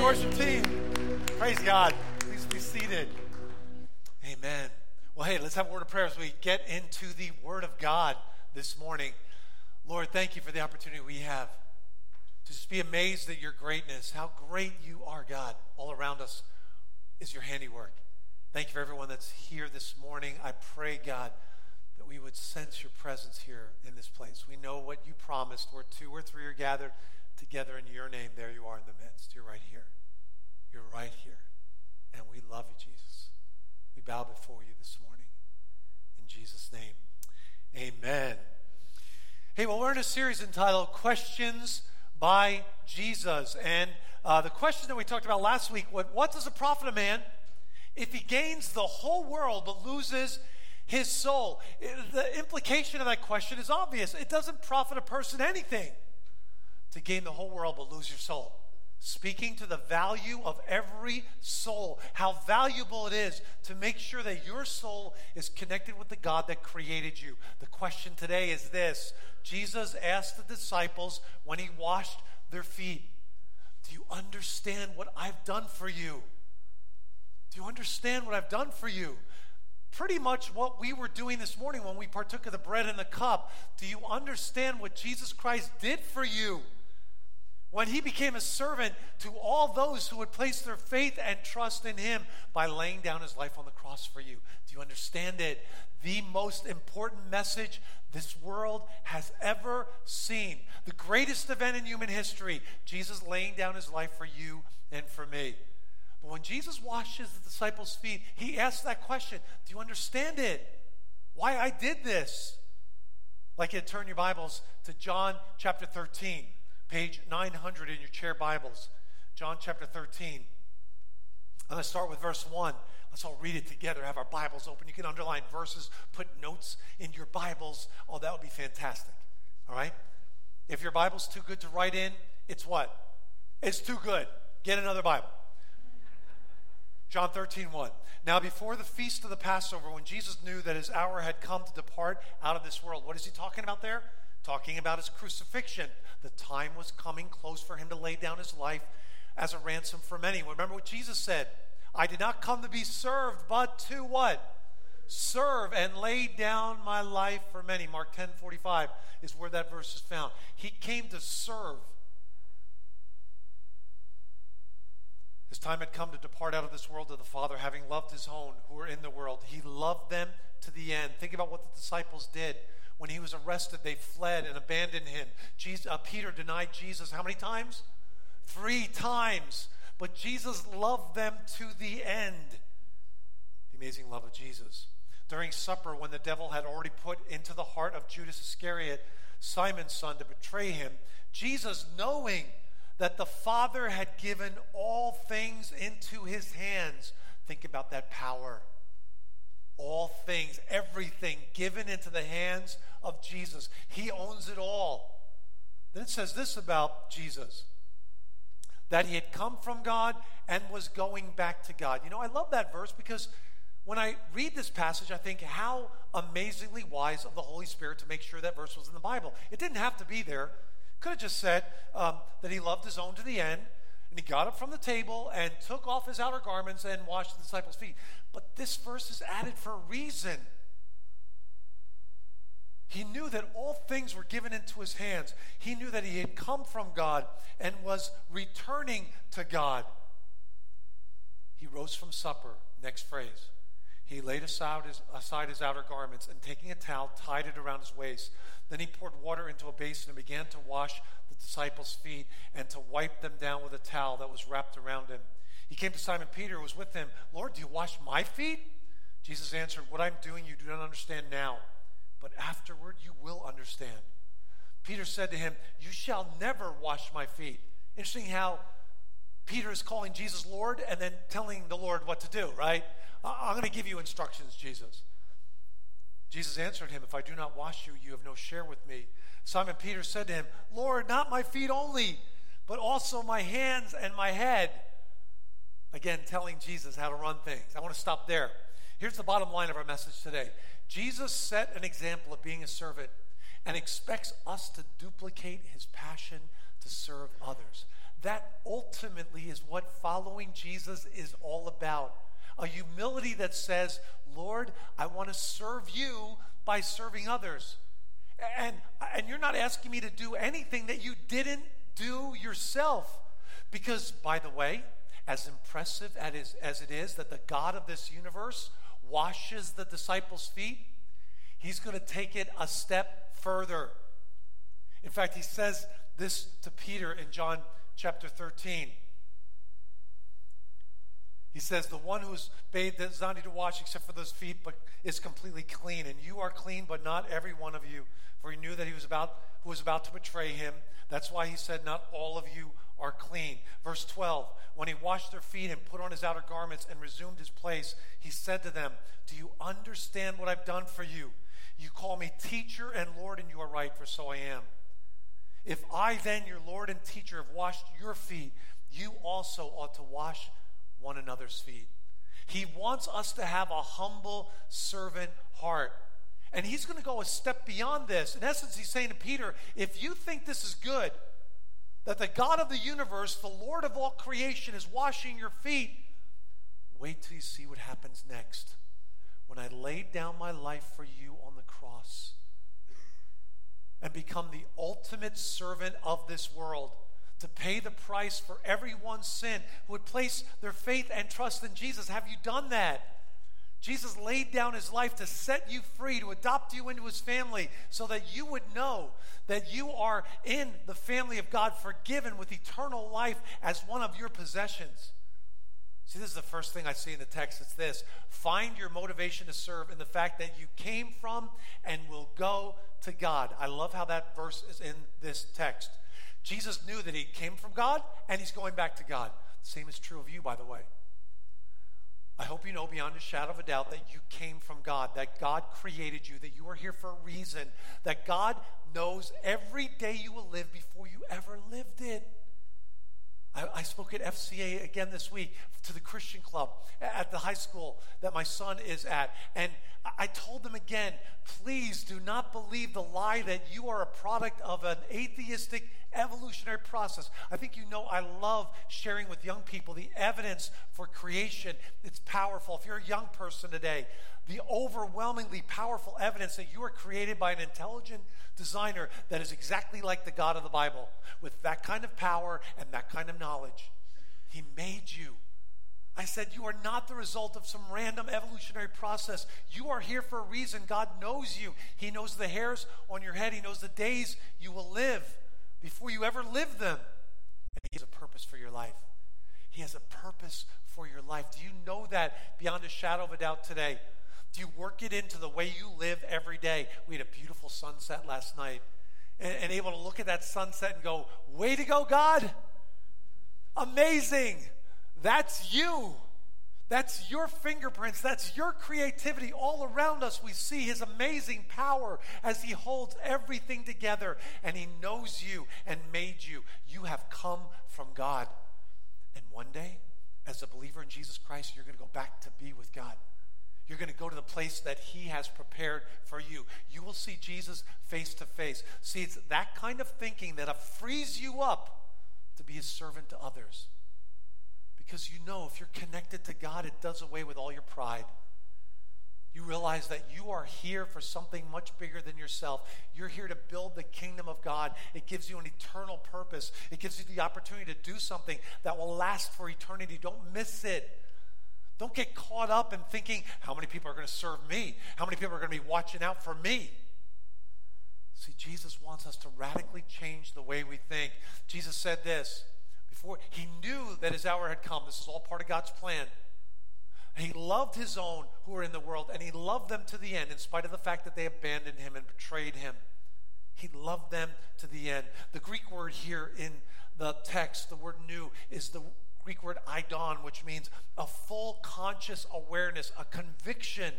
you, worship team. Praise God. Please be seated. Amen. Well, hey, let's have a word of prayer as we get into the Word of God this morning. Lord, thank you for the opportunity we have to just be amazed at your greatness, how great you are, God. All around us is your handiwork. Thank you for everyone that's here this morning. I pray, God, that we would sense your presence here in this place. We know what you promised. Where two or three are gathered together in your name, there you are in the midst. You're right here. You're right here. And we love you, Jesus. We bow before you this morning. In Jesus' name, amen. Hey, well, we're in a series entitled Questions by Jesus. And uh, the question that we talked about last week what, what does it profit a man if he gains the whole world but loses his soul? The implication of that question is obvious. It doesn't profit a person anything to gain the whole world but lose your soul speaking to the value of every soul, how valuable it is to make sure that your soul is connected with the God that created you. The question today is this Jesus asked the disciples when he washed their feet, Do you understand what I've done for you? Do you understand what I've done for you? Pretty much what we were doing this morning when we partook of the bread and the cup. Do you understand what Jesus Christ did for you? When he became a servant to all those who would place their faith and trust in him by laying down his life on the cross for you. Do you understand it? The most important message this world has ever seen. The greatest event in human history Jesus laying down his life for you and for me. But when Jesus washes the disciples' feet, he asks that question Do you understand it? Why I did this? Like you turn your Bibles to John chapter 13 page 900 in your chair Bibles, John chapter 13. I'm going to start with verse 1. Let's all read it together, have our Bibles open. You can underline verses, put notes in your Bibles. Oh, that would be fantastic. All right? If your Bible's too good to write in, it's what? It's too good. Get another Bible. John 13, 1. Now, before the feast of the Passover, when Jesus knew that his hour had come to depart out of this world, what is he talking about there? Talking about his crucifixion. The time was coming close for him to lay down his life as a ransom for many. Remember what Jesus said I did not come to be served, but to what? Serve and lay down my life for many. Mark 10 45 is where that verse is found. He came to serve. His time had come to depart out of this world to the Father, having loved his own who were in the world. He loved them to the end. Think about what the disciples did. When he was arrested, they fled and abandoned him. Jesus, uh, Peter denied Jesus how many times? Three times. But Jesus loved them to the end. The amazing love of Jesus. During supper, when the devil had already put into the heart of Judas Iscariot, Simon's son, to betray him, Jesus, knowing that the Father had given all things into his hands, think about that power all things, everything given into the hands of Jesus. He owns it all. Then it says this about Jesus that he had come from God and was going back to God. You know, I love that verse because when I read this passage, I think how amazingly wise of the Holy Spirit to make sure that verse was in the Bible. It didn't have to be there. Could have just said um, that he loved his own to the end, and he got up from the table and took off his outer garments and washed the disciples' feet. But this verse is added for a reason. He knew that all things were given into his hands. He knew that he had come from God and was returning to God. He rose from supper. Next phrase. He laid aside his, aside his outer garments and taking a towel, tied it around his waist. Then he poured water into a basin and began to wash the disciples' feet and to wipe them down with a towel that was wrapped around him. He came to Simon Peter, who was with him. Lord, do you wash my feet? Jesus answered, What I'm doing you do not understand now, but afterward you will understand. Peter said to him, You shall never wash my feet. Interesting how Peter is calling Jesus Lord and then telling the Lord what to do, right? I'm going to give you instructions, Jesus. Jesus answered him, If I do not wash you, you have no share with me. Simon Peter said to him, Lord, not my feet only, but also my hands and my head. Again, telling Jesus how to run things. I want to stop there. Here's the bottom line of our message today Jesus set an example of being a servant and expects us to duplicate his passion to serve others. That ultimately is what following Jesus is all about. A humility that says, Lord, I want to serve you by serving others. And, and you're not asking me to do anything that you didn't do yourself. Because, by the way, as impressive as it is that the God of this universe washes the disciples' feet, he's going to take it a step further. In fact, he says this to Peter in John chapter 13. He says, The one who's bathed does not need to wash except for those feet, but is completely clean. And you are clean, but not every one of you. For he knew that he was about who was about to betray him. That's why he said, Not all of you are clean. Verse 12 When he washed their feet and put on his outer garments and resumed his place, he said to them, Do you understand what I've done for you? You call me teacher and Lord, and you are right, for so I am. If I then, your Lord and teacher, have washed your feet, you also ought to wash one another's feet. He wants us to have a humble servant heart. And he's going to go a step beyond this. In essence, he's saying to Peter, if you think this is good, that the God of the universe, the Lord of all creation, is washing your feet, wait till you see what happens next. When I laid down my life for you on the cross and become the ultimate servant of this world to pay the price for everyone's sin who would place their faith and trust in Jesus. Have you done that? Jesus laid down his life to set you free, to adopt you into his family, so that you would know that you are in the family of God, forgiven with eternal life as one of your possessions. See, this is the first thing I see in the text. It's this find your motivation to serve in the fact that you came from and will go to God. I love how that verse is in this text. Jesus knew that he came from God and he's going back to God. Same is true of you, by the way. Hope you know beyond a shadow of a doubt that you came from God, that God created you, that you are here for a reason, that God knows every day you will live before you ever lived it. I, I, spoke at FCA again this week to the Christian club at the high school that my son is at. And I told them again please do not believe the lie that you are a product of an atheistic evolutionary process. I think you know I love sharing with young people the evidence for creation. It's powerful. If you're a young person today, the overwhelmingly powerful evidence that you are created by an intelligent designer that is exactly like the God of the Bible, with that kind of power and that kind of knowledge. He made you. I said, You are not the result of some random evolutionary process. You are here for a reason. God knows you. He knows the hairs on your head, He knows the days you will live before you ever live them. And He has a purpose for your life. He has a purpose for your life. Do you know that beyond a shadow of a doubt today? Do you work it into the way you live every day? We had a beautiful sunset last night and, and able to look at that sunset and go, Way to go, God! Amazing! That's you. That's your fingerprints. That's your creativity. All around us, we see His amazing power as He holds everything together and He knows you and made you. You have come from God. And one day, as a believer in Jesus Christ, you're going to go back to be with God. You're going to go to the place that He has prepared for you. You will see Jesus face to face. See, it's that kind of thinking that frees you up to be a servant to others. Because you know if you're connected to God, it does away with all your pride. You realize that you are here for something much bigger than yourself. You're here to build the kingdom of God. It gives you an eternal purpose. It gives you the opportunity to do something that will last for eternity. Don't miss it. Don't get caught up in thinking, how many people are going to serve me? How many people are going to be watching out for me? See, Jesus wants us to radically change the way we think. Jesus said this before he knew that his hour had come. This is all part of God's plan. He loved his own who were in the world, and he loved them to the end, in spite of the fact that they abandoned him and betrayed him. He loved them to the end. The Greek word here in the text, the word knew, is the Greek word eidon, which means a full conscious awareness, a conviction.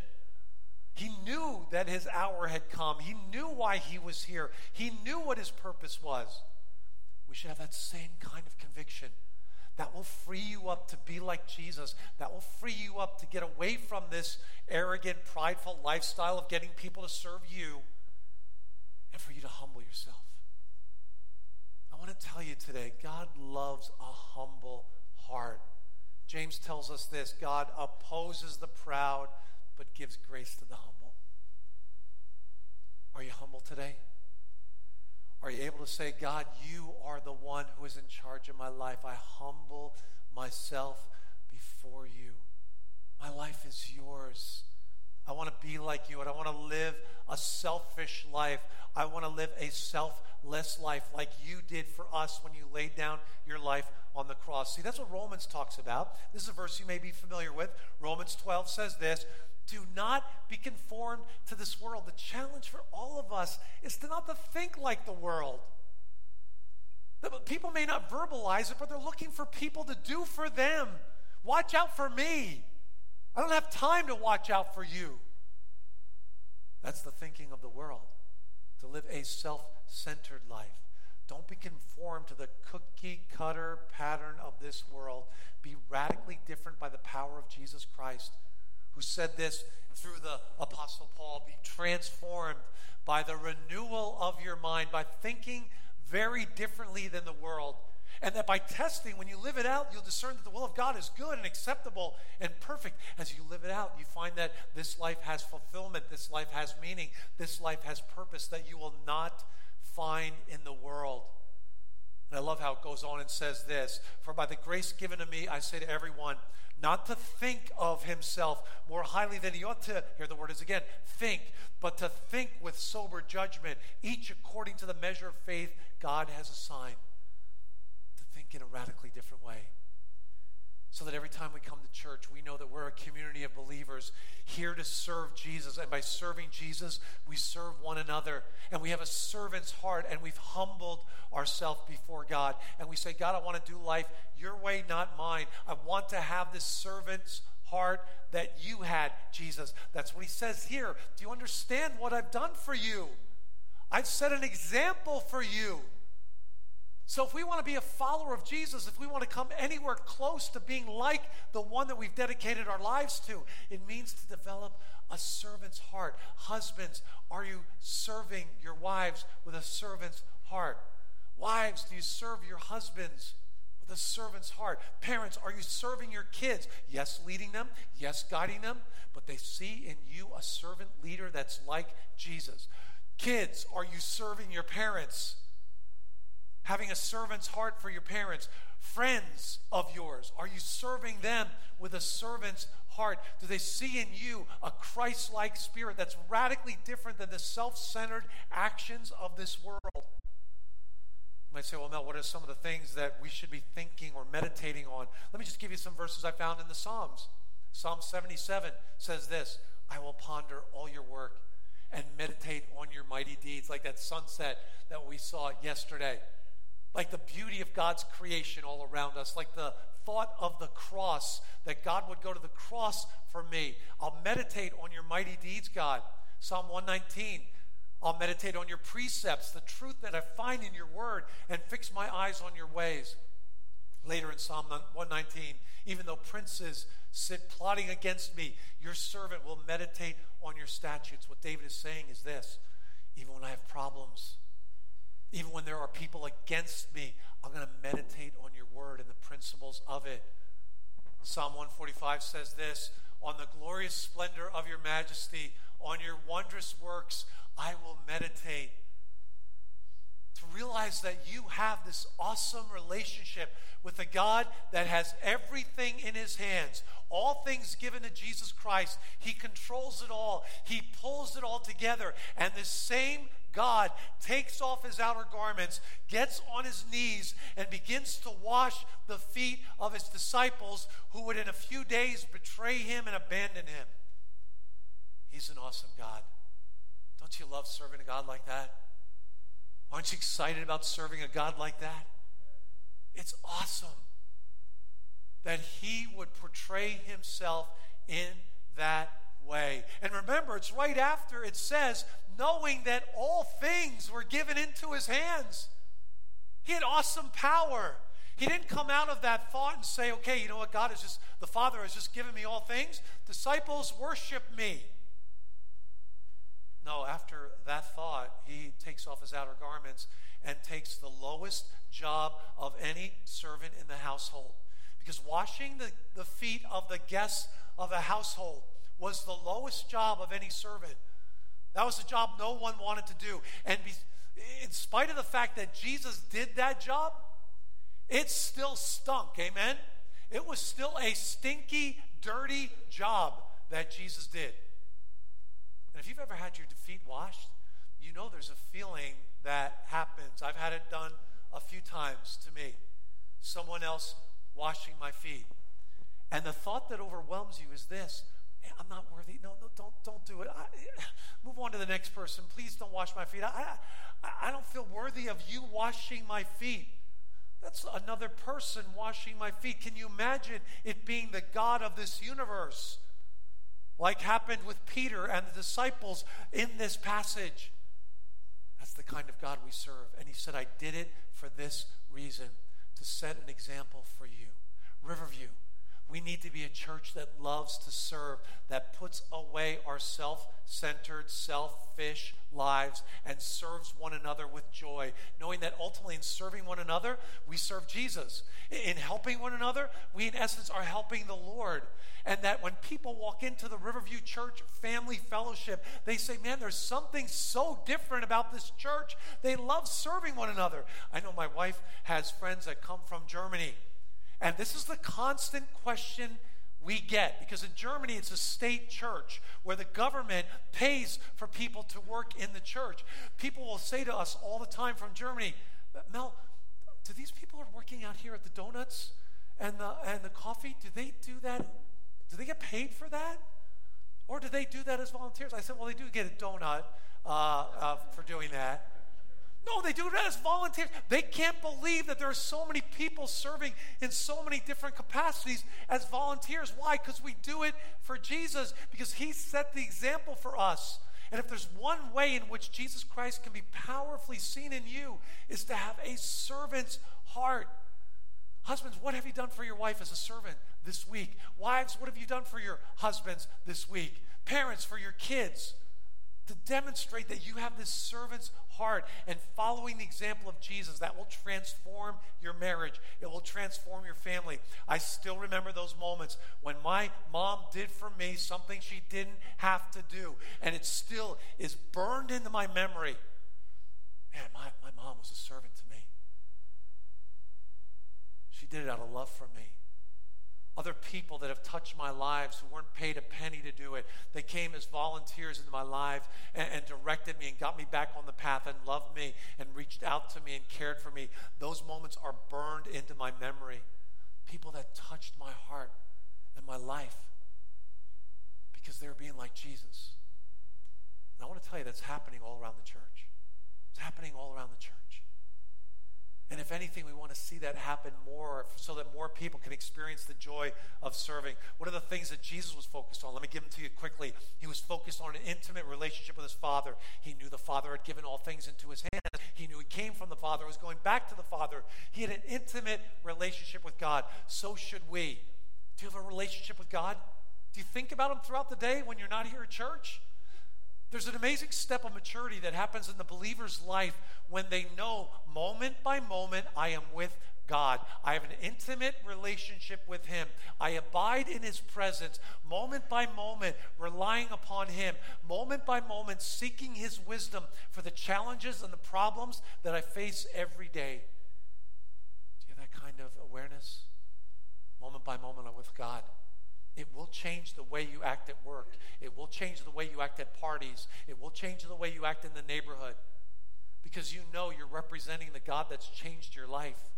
He knew that his hour had come. He knew why he was here. He knew what his purpose was. We should have that same kind of conviction. That will free you up to be like Jesus. That will free you up to get away from this arrogant, prideful lifestyle of getting people to serve you and for you to humble yourself. I want to tell you today God loves a humble heart. James tells us this God opposes the proud, but gives grace to the humble. Are you humble today? Are you able to say, God, you are the one who is in charge of my life? I humble myself before you. My life is yours. I want to be like you, and I want to live a selfish life. I want to live a selfless life like you did for us when you laid down your life on the cross. See, that's what Romans talks about. This is a verse you may be familiar with. Romans 12 says this Do not be conformed to this world. The challenge for all of us is to not to think like the world. People may not verbalize it, but they're looking for people to do for them. Watch out for me. I don't have time to watch out for you. That's the thinking of the world, to live a self centered life. Don't be conformed to the cookie cutter pattern of this world. Be radically different by the power of Jesus Christ, who said this through the Apostle Paul be transformed by the renewal of your mind, by thinking very differently than the world and that by testing, when you live it out, you'll discern that the will of God is good and acceptable and perfect. As you live it out, you find that this life has fulfillment, this life has meaning, this life has purpose that you will not find in the world. And I love how it goes on and says this For by the grace given to me, I say to everyone, not to think of himself more highly than he ought to, here the word is again, think, but to think with sober judgment, each according to the measure of faith God has assigned to think in a radically different way. Time we come to church, we know that we're a community of believers here to serve Jesus. And by serving Jesus, we serve one another. And we have a servant's heart, and we've humbled ourselves before God. And we say, God, I want to do life your way, not mine. I want to have this servant's heart that you had, Jesus. That's what he says here. Do you understand what I've done for you? I've set an example for you. So, if we want to be a follower of Jesus, if we want to come anywhere close to being like the one that we've dedicated our lives to, it means to develop a servant's heart. Husbands, are you serving your wives with a servant's heart? Wives, do you serve your husbands with a servant's heart? Parents, are you serving your kids? Yes, leading them, yes, guiding them, but they see in you a servant leader that's like Jesus. Kids, are you serving your parents? Having a servant's heart for your parents, friends of yours? Are you serving them with a servant's heart? Do they see in you a Christ like spirit that's radically different than the self centered actions of this world? You might say, well, Mel, what are some of the things that we should be thinking or meditating on? Let me just give you some verses I found in the Psalms. Psalm 77 says this I will ponder all your work and meditate on your mighty deeds, like that sunset that we saw yesterday like the beauty of God's creation all around us, like the thought of the cross, that God would go to the cross for me. I'll meditate on your mighty deeds, God. Psalm 119. I'll meditate on your precepts, the truth that I find in your word, and fix my eyes on your ways. Later in Psalm 119, even though princes sit plotting against me, your servant will meditate on your statutes. What David is saying is this even when I have problems, even when there are people against me, I'm going to meditate on your word and the principles of it. Psalm 145 says this On the glorious splendor of your majesty, on your wondrous works, I will meditate. To realize that you have this awesome relationship with a God that has everything in his hands, all things given to Jesus Christ. He controls it all, he pulls it all together. And this same God takes off his outer garments, gets on his knees, and begins to wash the feet of his disciples who would in a few days betray him and abandon him. He's an awesome God. Don't you love serving a God like that? Aren't you excited about serving a God like that? It's awesome that he would portray himself in that way. And remember, it's right after it says, knowing that all things were given into his hands. He had awesome power. He didn't come out of that thought and say, okay, you know what, God is just, the Father has just given me all things. Disciples, worship me. No, after that thought, he takes off his outer garments and takes the lowest job of any servant in the household Because washing the, the feet of the guests of a household was the lowest job of any servant. That was a job no one wanted to do. And be, in spite of the fact that Jesus did that job, it still stunk. Amen? It was still a stinky, dirty job that Jesus did. And if you've ever had your feet washed, you know there's a feeling that happens. I've had it done a few times to me. Someone else washing my feet. And the thought that overwhelms you is this I'm not worthy. No, no, don't, don't do it. I, move on to the next person. Please don't wash my feet. I, I, I don't feel worthy of you washing my feet. That's another person washing my feet. Can you imagine it being the God of this universe? Like happened with Peter and the disciples in this passage. That's the kind of God we serve. And he said, I did it for this reason to set an example for you. Riverview, we need to be a church that loves to serve, that puts away our self centered, selfish lives and serves one another with joy, knowing that ultimately in serving one another, we serve Jesus. In helping one another, we in essence are helping the Lord. And that when people walk into the Riverview Church family fellowship, they say, Man, there's something so different about this church. They love serving one another. I know my wife has friends that come from Germany and this is the constant question we get because in Germany it's a state church where the government pays for people to work in the church. People will say to us all the time from Germany, Mel, do these people are working out here at the donuts and the and the coffee? Do they do that? Do they get paid for that? Or do they do that as volunteers? I said, well, they do get a donut uh, uh, for doing that. No, they do it as volunteers. They can't believe that there are so many people serving in so many different capacities as volunteers. Why? Because we do it for Jesus, because He set the example for us. And if there's one way in which Jesus Christ can be powerfully seen in you, is to have a servant's heart. Husbands, what have you done for your wife as a servant this week? Wives, what have you done for your husbands this week? Parents, for your kids to demonstrate that you have this servant's heart and following the example of Jesus that will transform your marriage. It will transform your family. I still remember those moments when my mom did for me something she didn't have to do, and it still is burned into my memory. Man, my, my mom was a servant to me. She did it out of love for me other people that have touched my lives who weren't paid a penny to do it. They came as volunteers into my life and, and, directed me and got me back on the path and loved me and reached out to me and cared for me. Those moments are burned into my memory. People that touched my heart and my life because they were being like Jesus. And I want to tell you that's happening all around the church. It's happening all around the church. And if anything, we want to see that happen more so that more people can experience the joy of serving. What are the things that Jesus was focused on? Let me give them to you quickly. He was focused on an intimate relationship with his Father. He knew the Father had given all things into his hands. He knew he came from the Father, was going back to the Father. He had an intimate relationship with God. So should we. Do you have a relationship with God? Do you think about him throughout the day when you're not here at church? There's an amazing step of maturity that happens in the believer's life when they know moment by moment, I am with God. I have an intimate relationship with Him. I abide in His presence, moment by moment, relying upon Him, moment by moment, seeking His wisdom for the challenges and the problems that I face every day. Do you have that kind of awareness? Moment by moment, I'm with God. It will change the way you act at work. It will change the way you act at parties. It will change the way you act in the neighborhood because you know you're representing the God that's changed your life.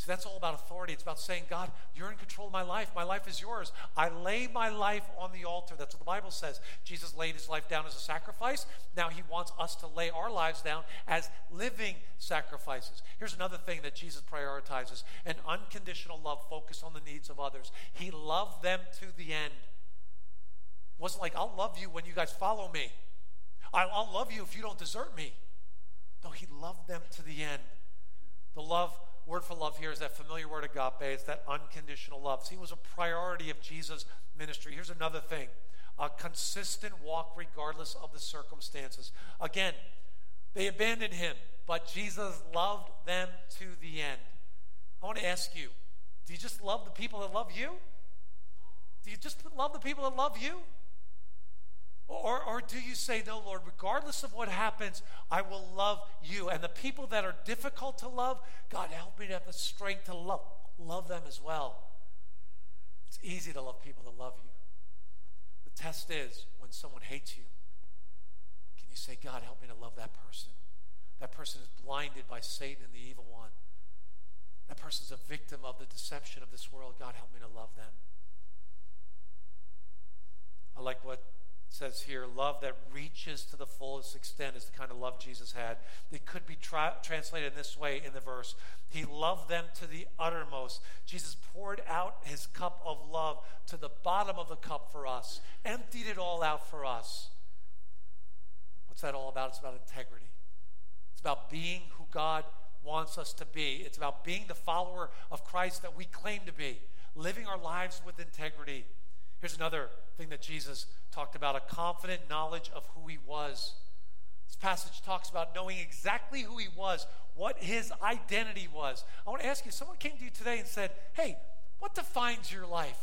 So that's all about authority. It's about saying, God, you're in control of my life. My life is yours. I lay my life on the altar. That's what the Bible says. Jesus laid his life down as a sacrifice. Now he wants us to lay our lives down as living sacrifices. Here's another thing that Jesus prioritizes an unconditional love focused on the needs of others. He loved them to the end. It wasn't like, I'll love you when you guys follow me, I'll love you if you don't desert me. No, he loved them to the end. The love word for love here is that familiar word agape. It's that unconditional love. See, it was a priority of Jesus' ministry. Here's another thing a consistent walk regardless of the circumstances. Again, they abandoned him, but Jesus loved them to the end. I want to ask you Do you just love the people that love you? Do you just love the people that love you? Or, or do you say, No, Lord, regardless of what happens, I will love you? And the people that are difficult to love, God, help me to have the strength to love, love them as well. It's easy to love people that love you. The test is when someone hates you, can you say, God, help me to love that person? That person is blinded by Satan and the evil one. That person's a victim of the deception of this world. God, help me to love them. I like what says here love that reaches to the fullest extent is the kind of love Jesus had. It could be tra- translated in this way in the verse He loved them to the uttermost. Jesus poured out his cup of love to the bottom of the cup for us, emptied it all out for us. What's that all about? It's about integrity, it's about being who God wants us to be, it's about being the follower of Christ that we claim to be, living our lives with integrity. Here's another thing that Jesus talked about a confident knowledge of who he was. This passage talks about knowing exactly who he was, what his identity was. I want to ask you someone came to you today and said, Hey, what defines your life?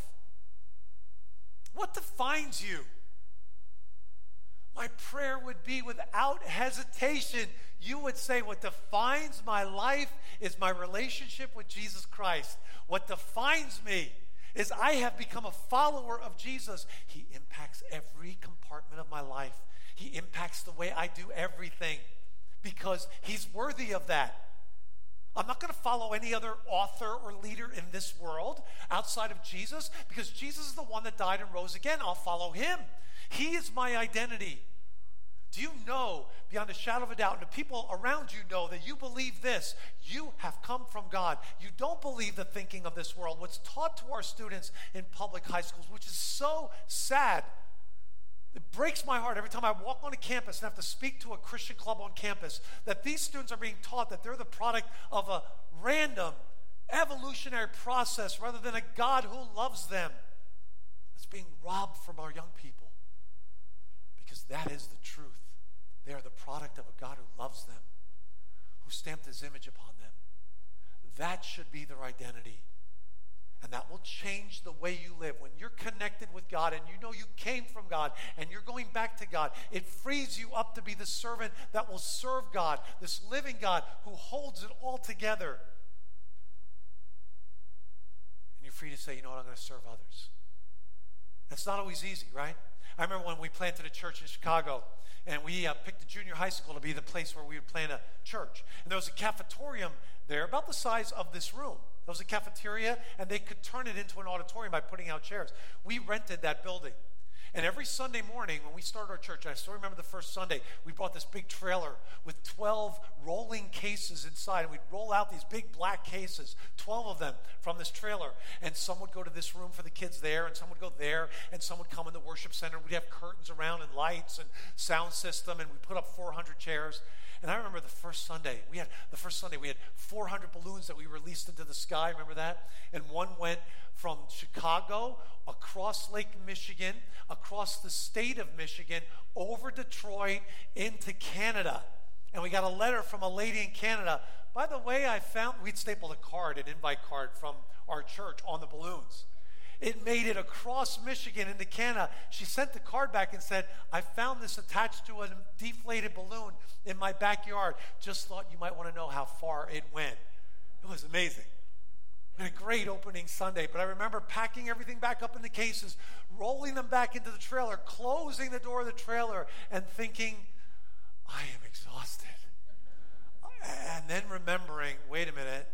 What defines you? My prayer would be without hesitation, you would say, What defines my life is my relationship with Jesus Christ. What defines me is I have become a follower of Jesus. He impacts every compartment of my life, He impacts the way I do everything because He's worthy of that. I'm not going to follow any other author or leader in this world outside of Jesus because Jesus is the one that died and rose again. I'll follow him. He is my identity. Do you know beyond a shadow of a doubt, and the people around you know that you believe this? You have come from God. You don't believe the thinking of this world. What's taught to our students in public high schools, which is so sad. It breaks my heart every time I walk on a campus and have to speak to a Christian club on campus that these students are being taught that they're the product of a random evolutionary process rather than a God who loves them. It's being robbed from our young people because that is the truth. They are the product of a God who loves them, who stamped his image upon them. That should be their identity. And that will change the way you live. When you're connected with God and you know you came from God and you're going back to God, it frees you up to be the servant that will serve God, this living God who holds it all together. And you're free to say, you know what, I'm going to serve others. That's not always easy, right? I remember when we planted a church in Chicago, and we uh, picked a junior high school to be the place where we would plant a church. And there was a cafetorium there about the size of this room. There was a cafeteria, and they could turn it into an auditorium by putting out chairs. We rented that building. And every Sunday morning when we started our church, I still remember the first Sunday, we brought this big trailer with 12 rolling cases inside. And we'd roll out these big black cases, 12 of them from this trailer. And some would go to this room for the kids there, and some would go there, and some would come in the worship center. We'd have curtains around and lights and sound system, and we put up 400 chairs. And I remember the first Sunday, we had the first Sunday we had 400 balloons that we released into the sky. Remember that? And one went from Chicago across Lake Michigan, across the state of Michigan, over Detroit into Canada. And we got a letter from a lady in Canada. By the way, I found we'd stapled a card, an invite card from our church on the balloons. It made it across Michigan into Canada. She sent the card back and said, I found this attached to a deflated balloon in my backyard. Just thought you might want to know how far it went. It was amazing. And a great opening Sunday. But I remember packing everything back up in the cases, rolling them back into the trailer, closing the door of the trailer, and thinking, I am exhausted. And then remembering, wait a minute,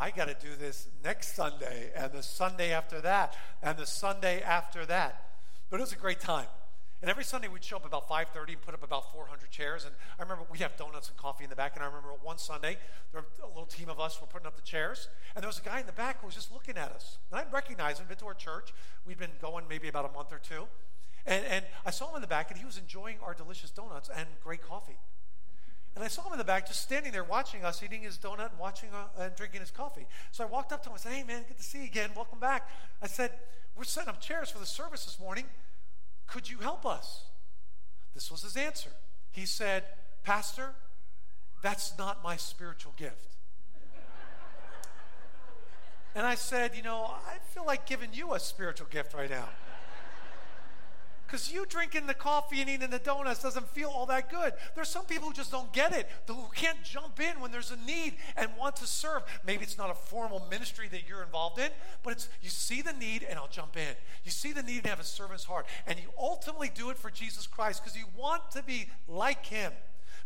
I got to do this next Sunday and the Sunday after that and the Sunday after that. But it was a great time. And every Sunday we'd show up about 5:30 and put up about 400 chairs. And I remember we'd have donuts and coffee in the back. And I remember one Sunday, there were a little team of us were putting up the chairs, and there was a guy in the back who was just looking at us. And I didn't recognize him. Been to our church. We'd been going maybe about a month or two, and, and I saw him in the back, and he was enjoying our delicious donuts and great coffee. And I saw him in the back just standing there watching us, eating his donut and watching uh, and drinking his coffee. So I walked up to him and said, Hey, man, good to see you again. Welcome back. I said, We're setting up chairs for the service this morning. Could you help us? This was his answer. He said, Pastor, that's not my spiritual gift. And I said, You know, I feel like giving you a spiritual gift right now. Because you drinking the coffee and eating the donuts doesn't feel all that good. There's some people who just don't get it, who can't jump in when there's a need and want to serve. Maybe it's not a formal ministry that you're involved in, but it's you see the need and I'll jump in. You see the need and have a servant's heart. And you ultimately do it for Jesus Christ because you want to be like him.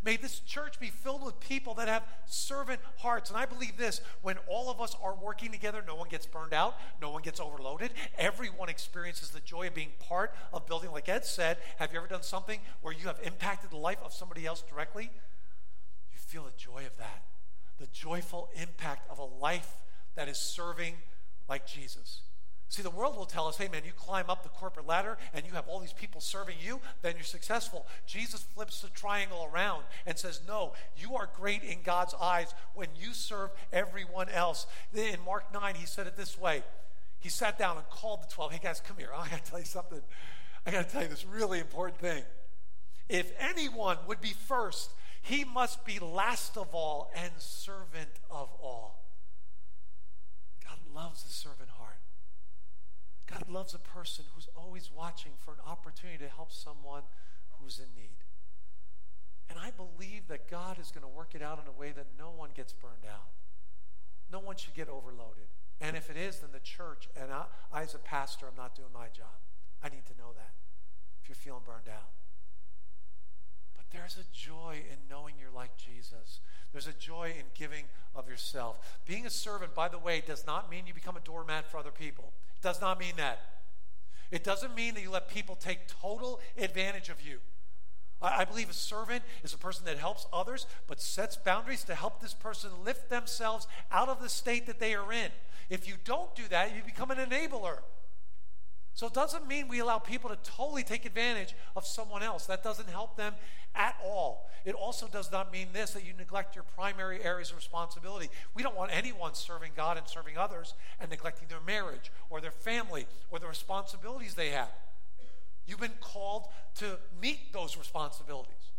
May this church be filled with people that have servant hearts. And I believe this when all of us are working together, no one gets burned out, no one gets overloaded. Everyone experiences the joy of being part of building. Like Ed said, have you ever done something where you have impacted the life of somebody else directly? You feel the joy of that, the joyful impact of a life that is serving like Jesus. See, the world will tell us, hey, man, you climb up the corporate ladder and you have all these people serving you, then you're successful. Jesus flips the triangle around and says, no, you are great in God's eyes when you serve everyone else. In Mark 9, he said it this way He sat down and called the 12. Hey, guys, come here. I got to tell you something. I got to tell you this really important thing. If anyone would be first, he must be last of all and servant of all. God loves the servant heart. God loves a person who's always watching for an opportunity to help someone who's in need. And I believe that God is going to work it out in a way that no one gets burned out. No one should get overloaded. And if it is, then the church, and I, I as a pastor, I'm not doing my job. I need to know that if you're feeling burned out. But there's a joy in knowing you're like Jesus. There's a joy in giving of yourself. Being a servant, by the way, does not mean you become a doormat for other people. It does not mean that. It doesn't mean that you let people take total advantage of you. I, I believe a servant is a person that helps others, but sets boundaries to help this person lift themselves out of the state that they are in. If you don't do that, you become an enabler. So it doesn't mean we allow people to totally take advantage of someone else. That doesn't help them at all. It also does not mean this that you neglect your primary areas of responsibility. We don't want anyone serving God and serving others and neglecting their marriage or their family or the responsibilities they have. You've been called to meet those responsibilities.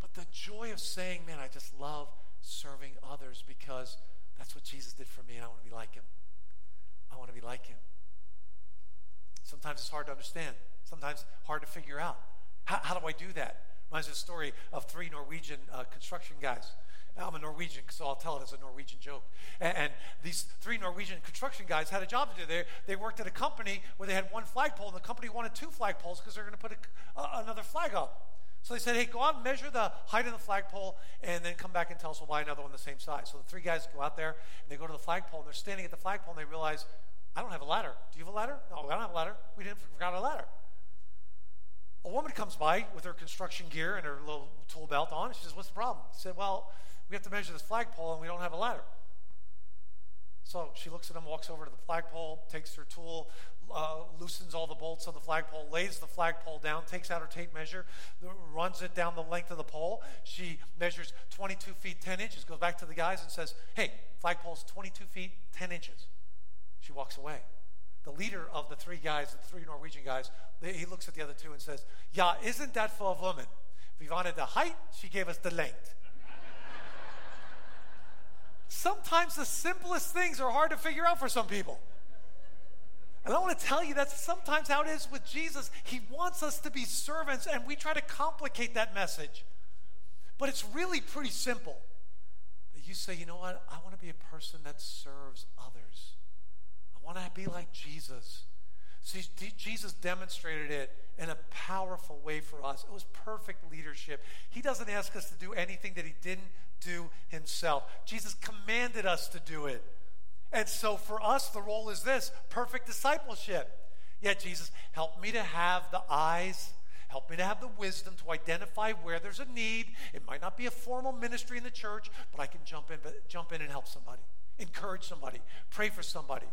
But the joy of saying, man, I just love serving others because that's what Jesus did for me and I want to be like him. I want to be like him. Sometimes it's hard to understand, sometimes hard to figure out. How, how do I do that? Reminds me of a story of three Norwegian uh, construction guys. I'm a Norwegian, so I'll tell it as a Norwegian joke. And, and, these three Norwegian construction guys had a job to do. They, they worked at a company where they had one flagpole, and the company wanted two flagpoles because they're going to put a, uh, another flag up. So they said, hey, go out and measure the height of the flagpole, and then come back and tell us we'll buy another one the same size. So the three guys go out there, and they go to the flagpole, and they're standing at the flagpole, and they realize, I don't have a ladder. Do you have a ladder? No, I don't have a ladder. We didn't forgot a ladder. A woman comes by with her construction gear and her little tool belt on. She says, What's the problem? She said, Well, we have to measure this flagpole and we don't have a ladder. So she looks at him, walks over to the flagpole, takes her tool, uh, loosens all the bolts of the flagpole, lays the flagpole down, takes out her tape measure, runs it down the length of the pole. She measures 22 feet 10 inches, goes back to the guys and says, Hey, flagpole's 22 feet 10 inches. She walks away. The leader of the three guys, the three Norwegian guys, they, he looks at the other two and says, Yeah, isn't that for a woman? We wanted the height, she gave us the length. Sometimes the simplest things are hard to figure out for some people. And I want to tell you that's sometimes how it is with Jesus. He wants us to be servants, and we try to complicate that message. But it's really pretty simple. That you say, you know what? I want to be a person that serves others want to be like Jesus. See, Jesus demonstrated it in a powerful way for us. It was perfect leadership. He doesn't ask us to do anything that he didn't do himself. Jesus commanded us to do it. And so for us, the role is this perfect discipleship. Yeah, Jesus, help me to have the eyes, help me to have the wisdom to identify where there's a need. It might not be a formal ministry in the church, but I can jump in, jump in and help somebody, encourage somebody, pray for somebody.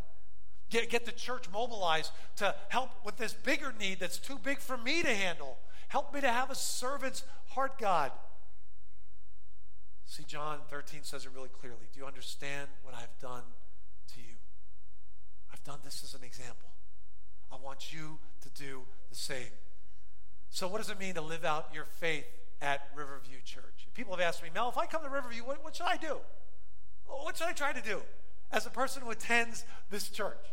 Get, get the church mobilized to help with this bigger need that's too big for me to handle. Help me to have a servant's heart, God. See, John 13 says it really clearly. Do you understand what I've done to you? I've done this as an example. I want you to do the same. So, what does it mean to live out your faith at Riverview Church? People have asked me, Mel, if I come to Riverview, what, what should I do? What should I try to do? as a person who attends this church,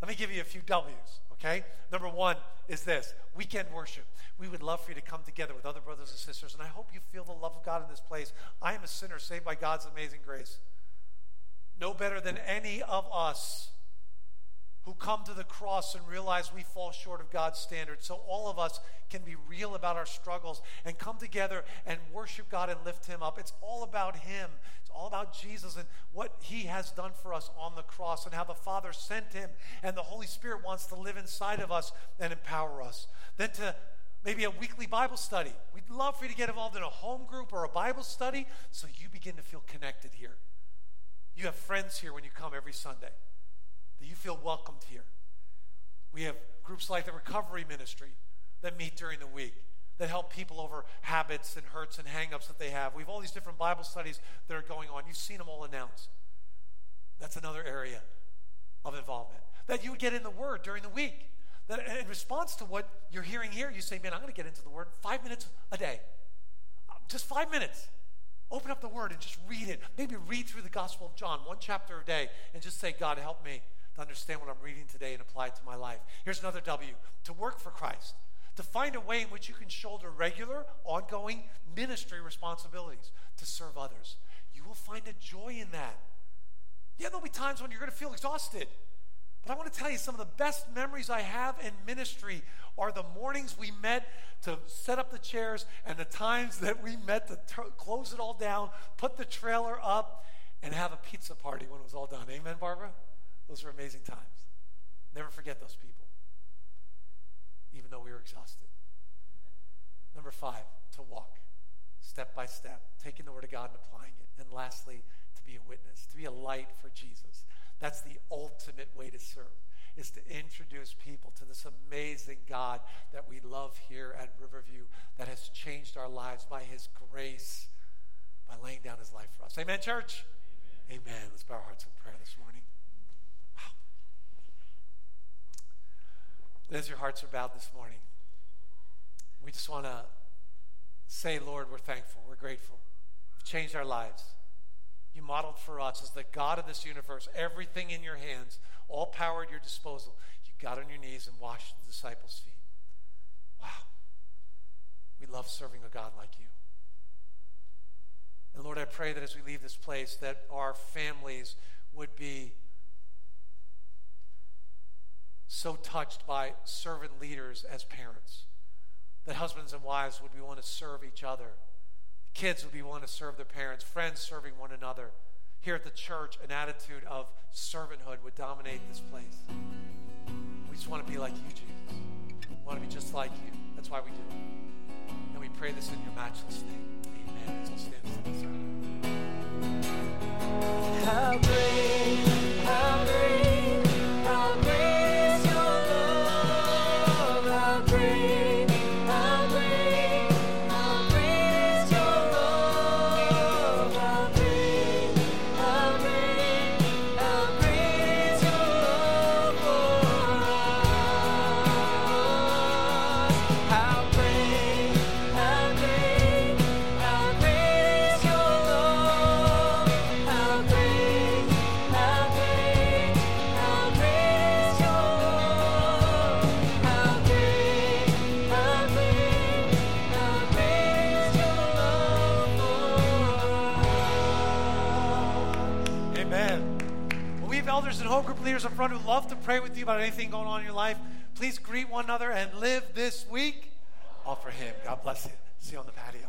let me give you a few W's, okay? Number one is this weekend worship. We would love for you to come together with other brothers and sisters, and I hope you feel the love of God in this place. I am a sinner saved by God's amazing grace. No better than any of us who come to the cross and realize we fall short of God's standards. So all of us can be real about our struggles and come together and worship God and lift Him up. It's all about Him. It's all about Jesus and what He has done for us on the cross and how the Father sent Him and the Holy Spirit wants to live inside of us and empower us. Then to maybe a weekly Bible study. We'd love for you to get involved in a home group or a Bible study so you begin to feel connected here. You have friends here when you come every Sunday that you feel welcomed here. We have groups like the Recovery Ministry that meet during the week that help people over habits and hurts and hangups that they have. We have all these different Bible studies that are going on. You've seen them all announced. That's another area of involvement. That you get in the Word during the week. That in response to what you're hearing here, you say, Man, I'm going to get into the Word five minutes a day. Just five minutes. Open up the Word and just read it. Maybe read through the Gospel of John, one chapter a day, and just say, God, help me to understand what I'm reading today and apply it to my life. Here's another W to work for Christ, to find a way in which you can shoulder regular, ongoing ministry responsibilities to serve others. You will find a joy in that. Yeah, there'll be times when you're going to feel exhausted. But I want to tell you some of the best memories I have in ministry are the mornings we met to set up the chairs and the times that we met to t- close it all down, put the trailer up, and have a pizza party when it was all done. Amen, Barbara? Those were amazing times. Never forget those people, even though we were exhausted. Number five, to walk step by step, taking the Word of God and applying it. And lastly, to be a witness, to be a light for Jesus. That's the ultimate way to serve, is to introduce people to this amazing God that we love here at Riverview that has changed our lives by His grace, by laying down His life for us. Amen, church? Amen. Amen. Let's bow our hearts in prayer this morning. As your hearts are bowed this morning, we just want to say, Lord, we're thankful. We're grateful. You've changed our lives. You modeled for us as the God of this universe, everything in your hands, all power at your disposal. You got on your knees and washed the disciples' feet. Wow. We love serving a God like you. And Lord, I pray that as we leave this place, that our families would be so touched by servant leaders as parents. That husbands and wives would be want to serve each other. Kids would be want to serve their parents, friends serving one another. Here at the church, an attitude of servanthood would dominate this place. We just want to be like you, Jesus. We want to be just like you. That's why we do it. And we pray this in your matchless name. Amen. Stand who love to pray with you about anything going on in your life. Please greet one another and live this week all for Him. God bless you. See you on the patio.